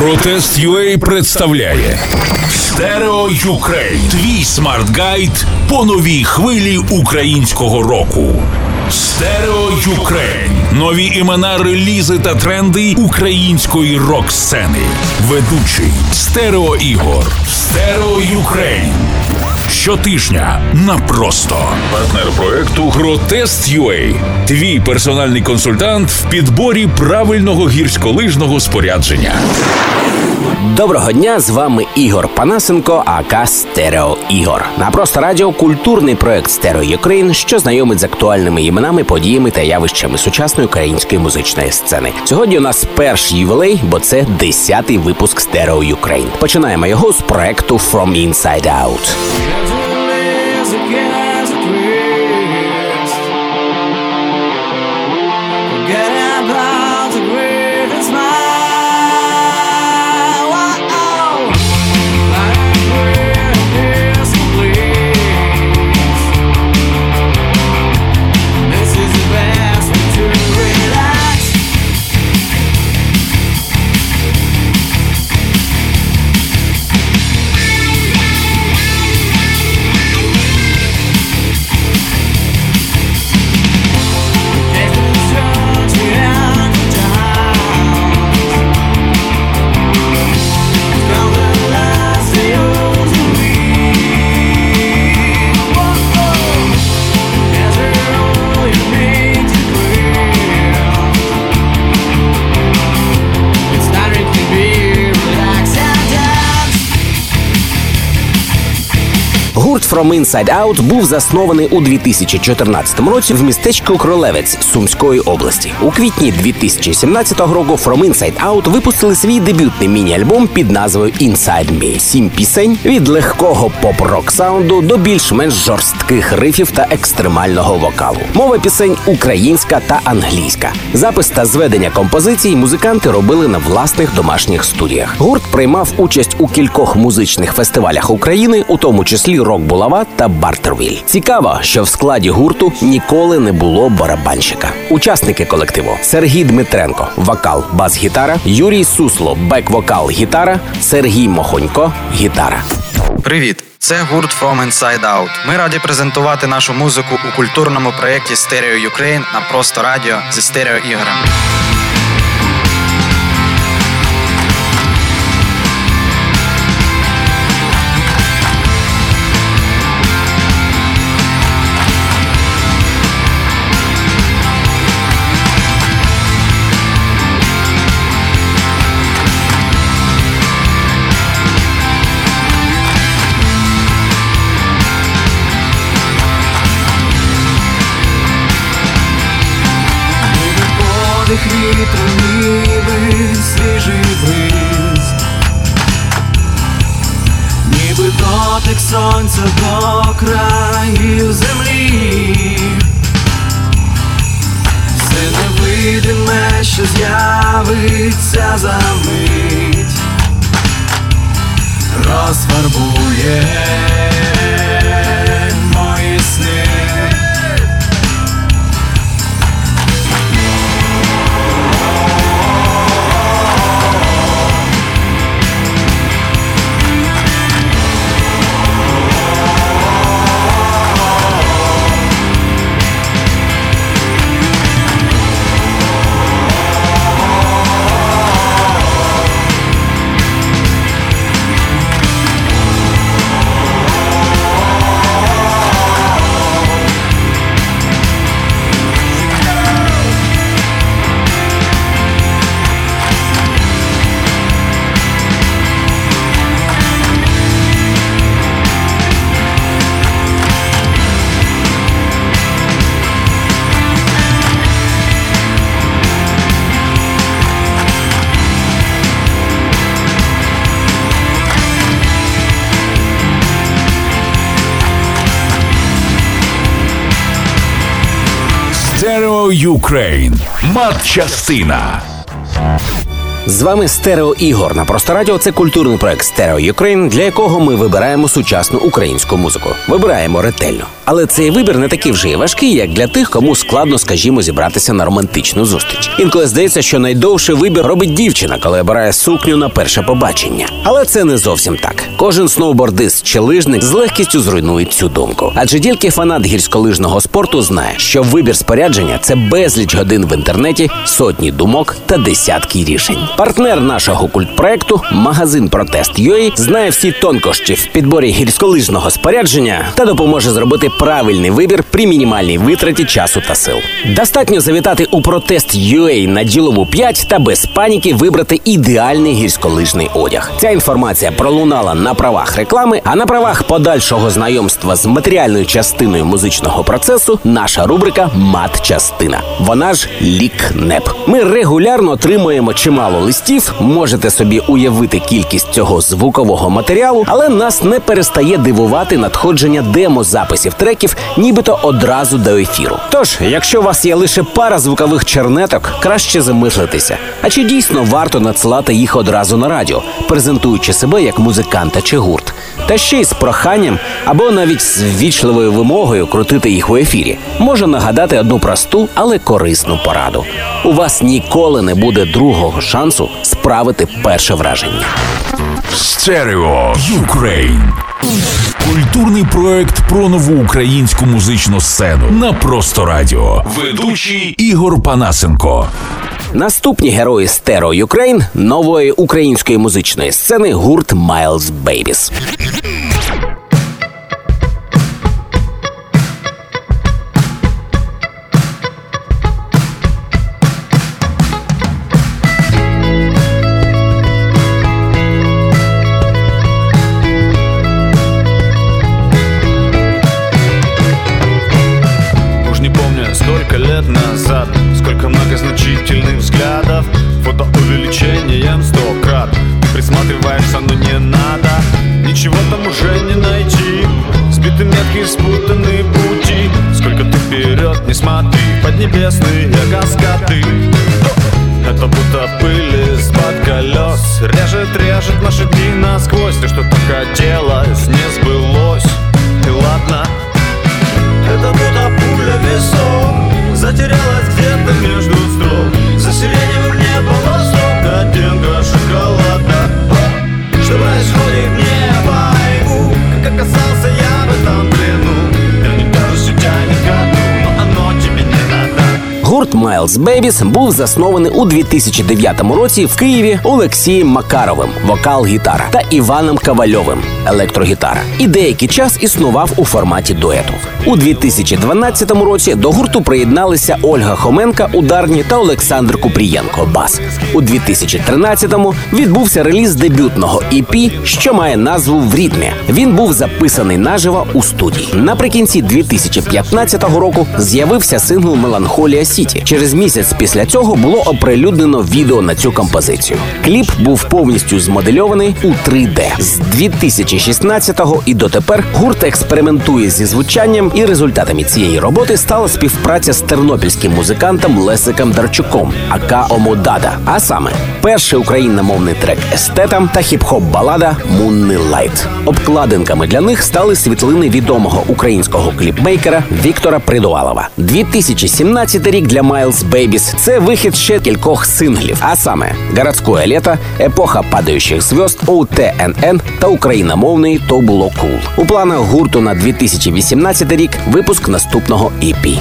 Протест UA представляє Stereo Ukraine. Твій смарт-гайд по новій хвилі українського року. Stereo Ukraine. Нові імена, релізи та тренди української рок-сцени. Ведучий Стерео Ігор. Stereo Ukraine. Щотижня на просто партнер проекту Протест.UA. Твій персональний консультант в підборі правильного гірськолижного спорядження. Доброго дня, з вами Ігор Панасенко, aka Стерео Ігор. На просто радіо культурний проект Stereo Ukraine, що знайомить з актуальними іменами, подіями та явищами сучасної української музичної сцени. Сьогодні у нас перший ювілей, бо це десятий випуск Stereo Ukraine. Починаємо його з проекту From Inside Out. dream is again. Гурт From Inside Out був заснований у 2014 році в містечку Кролевець Сумської області. У квітні 2017 року From Inside Out випустили свій дебютний міні-альбом під назвою Inside Me. Сім пісень від легкого поп-рок саунду до більш-менш жорстких рифів та екстремального вокалу. Мова пісень українська та англійська. Запис та зведення композицій музиканти робили на власних домашніх студіях. Гурт приймав участь у кількох музичних фестивалях України, у тому числі Рок Булава та Бартервіль. Цікаво, що в складі гурту ніколи не було барабанщика. Учасники колективу: Сергій Дмитренко, вокал, бас-гітара, Юрій Сусло, бек-вокал, гітара, Сергій Мохонько, гітара. Привіт! Це гурт From Inside Out. Ми раді презентувати нашу музику у культурному проєкті Stereo Ukraine на просто радіо зі стерео сонця до країв землі, все невидиме, що з'явиться за мить, розфарбує Stereo Ukraine. Матчастина. З вами Стерео Ігор на просто радіо. Це культурний проект Stereo Ukraine, для якого ми вибираємо сучасну українську музику. Вибираємо ретельно. Але цей вибір не такий вже й важкий, як для тих, кому складно, скажімо, зібратися на романтичну зустріч. Інколи здається, що найдовший вибір робить дівчина, коли обирає сукню на перше побачення. Але це не зовсім так. Кожен сноубордист чи лижник з легкістю зруйнує цю думку. Адже тільки фанат гірськолижного спорту знає, що вибір спорядження це безліч годин в інтернеті, сотні думок та десятки рішень. Партнер нашого культпроекту, магазин Протест Протест.ua, знає всі тонкощі в підборі гірськолижного спорядження та допоможе зробити правильний вибір при мінімальній витраті часу та сил. Достатньо завітати у Протест.ua на ділову 5 та без паніки вибрати ідеальний гірськолижний одяг. Ця інформація пролунала на правах реклами, а на правах подальшого знайомства з матеріальною частиною музичного процесу наша рубрика Мат-частина. Вона ж лік-неп. Ми регулярно отримуємо чимало листів. Можете собі уявити кількість цього звукового матеріалу, але нас не перестає дивувати надходження демозаписів треків, нібито одразу до ефіру. Тож, якщо у вас є лише пара звукових чернеток, краще замислитися. А чи дійсно варто надсилати їх одразу на радіо, презентуючи себе як музиканта чи гурт? Та ще й з проханням або навіть з ввічливою вимогою крутити їх у ефірі, може нагадати одну просту, але корисну пораду. У вас ніколи не буде другого шансу справити перше враження. Stereo Ukraine. Культурний проект про нову українську музичну сцену на просто радіо. Ведучий Ігор Панасенко. Наступні герої Stereo Ukraine нової української музичної сцени гурт Miles Babies. Присматриваешься, но не надо. Ничего там уже не найти. Сбиты метки, спутанные пути. Сколько ты вперед не смотри Поднебесные каскады. Это будто пыль из-под колес Режет, режет наши дни насквозь. Ты что-то хотелось, не сбылось. И ладно, Miles Babies був заснований у 2009 році в Києві Олексієм Макаровим, вокал гітара, та Іваном Ковальовим, електрогітара. І деякий час існував у форматі дуету. У 2012 році до гурту приєдналися Ольга Хоменко, ударні та Олександр Купрієнко, бас. У 2013-му відбувся реліз дебютного EP, що має назву в ритмі. Він був записаний наживо у студії. Наприкінці 2015 року з'явився сингл Меланхолія City. Через місяць після цього було оприлюднено відео на цю композицію. Кліп був повністю змодельований у 3D. З 2016-го і дотепер гурт експериментує зі звучанням, і результатами цієї роботи стала співпраця з тернопільським музикантом Лесиком Дарчуком, aka Омодада. А саме перший україномовний трек естета та хіп-хоп балада Moony Light. Обкладинками для них стали світлини відомого українського кліпмейкера Віктора Придувалова. 2017 рік для Miles Babies – це вихід ще кількох синглів, а саме «Городське літо», эпоха падающих звёзд, ОУТНН та україномовний то було cool. У планах гурту на 2018 рік випуск наступного EP.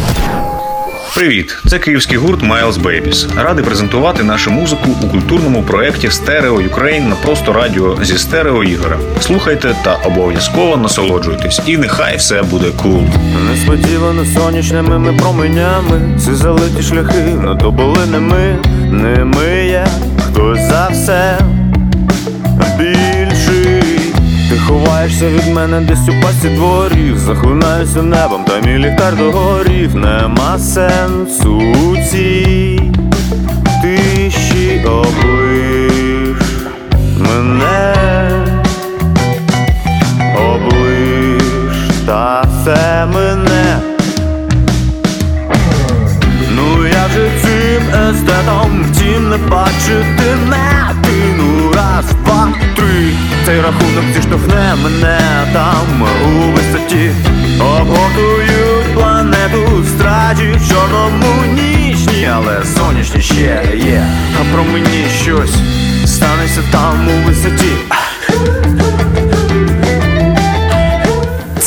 Привіт, це київський гурт Miles Babies. Радий презентувати нашу музику у культурному проєкті Stereo Ukraine на просто радіо зі Стерео Ігором. Слухайте та обов'язково насолоджуйтесь, і нехай все буде cool. Несподівано сонячними ми променями Ці залиті шляхи на то були не ми, не ми є хтось за все ховаєшся від мене десь у пасі дворів, захлинаюся небом, та мій ліхтар догорів, нема сенсу у цій тиші облиш. Мене облиш та все мене. Ну я же цим естетом, втім не раз, два, три, цей рахунок зіштовхне мене там. У висоті, обготують планету страті в чорному нічні, але сонячні ще є, а про мені щось станеться там у висоті.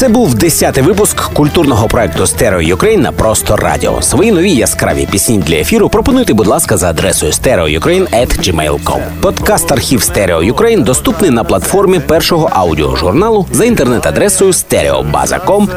Це був 10-й випуск культурного проекту Stereo Ukraine на просто радіо. Свої нові яскраві пісні для ефіру пропонуйте, будь ласка, за адресою stereoukraine.gmail.com. Подкаст архів Stereo Ukraine доступний на платформі першого аудіожурналу за інтернет-адресою stereobaza.com.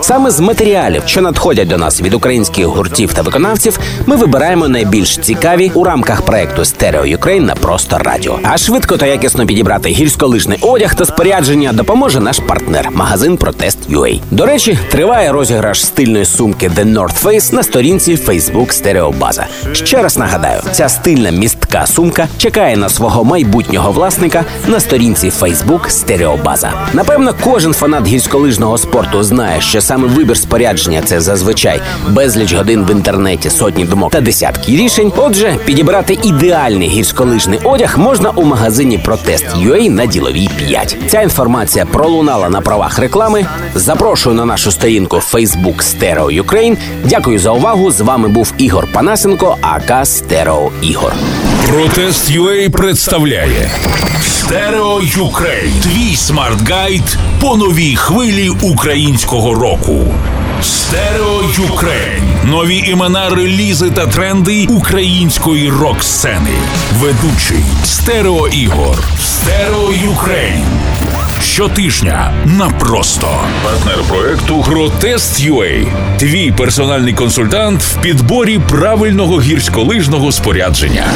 Саме з матеріалів, що надходять до нас від українських гуртів та виконавців, ми вибираємо найбільш цікаві у рамках проекту Stereo Ukraine на просто радіо. А швидко та якісно підібрати гірськолижний одяг та спорядження допоможе наш партнер магазин Протест UA. До речі, триває розіграш стильної сумки The North Face на сторінці Facebook Стереобаза. Ще раз нагадаю, ця стильна містка сумка чекає на свого майбутнього власника на сторінці Facebook Стереобаза. Напевно, кожен фанат гірськолижного спорту знає, що саме вибір спорядження це зазвичай безліч годин в інтернеті, сотні думок та десятки рішень. Отже, підібрати ідеальний гірськолижний одяг можна у магазині Протест UA на діловій 5. Ця інформація пролунала на правах реклами. Запрошую на нашу сторінку Facebook Stereo Ukraine. Дякую за увагу. З вами був Ігор Панасенко, aka Стерео Ігор. Протест UA представляє Stereo Ukraine. Твій смарт-гайд по новій хвилі українського року. Stereo Ukraine. Нові імена, релізи та тренди української рок-сцени. Ведучий Стерео Ігор. Stereo Ukraine. Щотижня на просто партнер проекту Протест UA. Твій персональний консультант в підборі правильного гірськолижного спорядження.